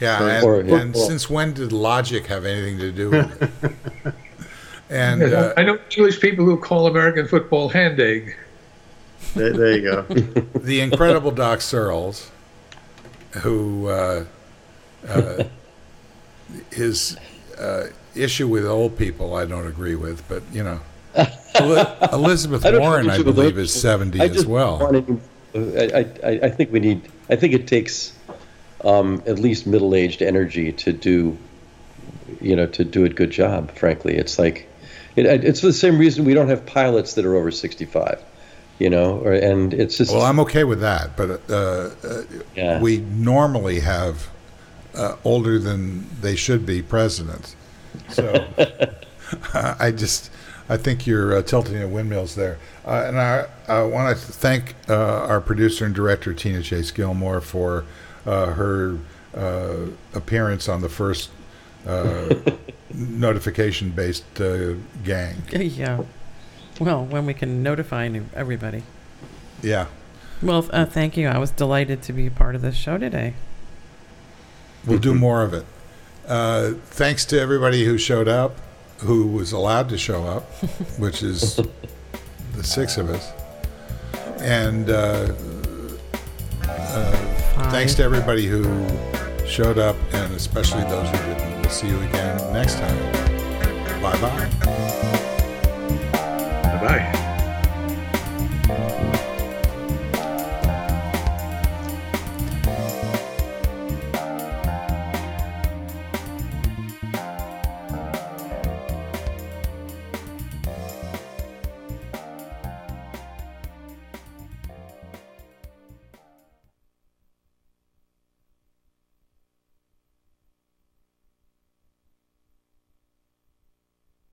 Yeah, and,
or
and since when did logic have anything to do with it? [LAUGHS] and uh,
I know Jewish people who call American football hand egg.
There, there you go. [LAUGHS]
the incredible Doc Searls, who uh, uh, his uh, issue with old people I don't agree with, but you know, [LAUGHS] Elizabeth
I
Warren I believe is seventy
I
as
just
well.
want him- I, I, I think we need. I think it takes um, at least middle-aged energy to do, you know, to do a good job. Frankly, it's like it, it's for the same reason we don't have pilots that are over sixty-five. You know, or, and it's just
Well, I'm okay with that, but uh, uh,
yeah.
we normally have uh, older than they should be presidents. So [LAUGHS] I just I think you're uh, tilting at windmills there. Uh, and I, I want to thank uh, our producer and director Tina Chase Gillmor for her uh, appearance on the first uh, [LAUGHS] notification-based uh, gang.
yeah. Well, when we can notify everybody.
Yeah,
Well, uh, thank you. I was delighted to be a part of this show today.
we'll do more of it. Uh, thanks to everybody who showed up, who was allowed to show up, [LAUGHS] which is the six of us. And uh, thanks to everybody who showed up, and especially those who didn't. We'll see you again next time. Bye bye.
Bye bye.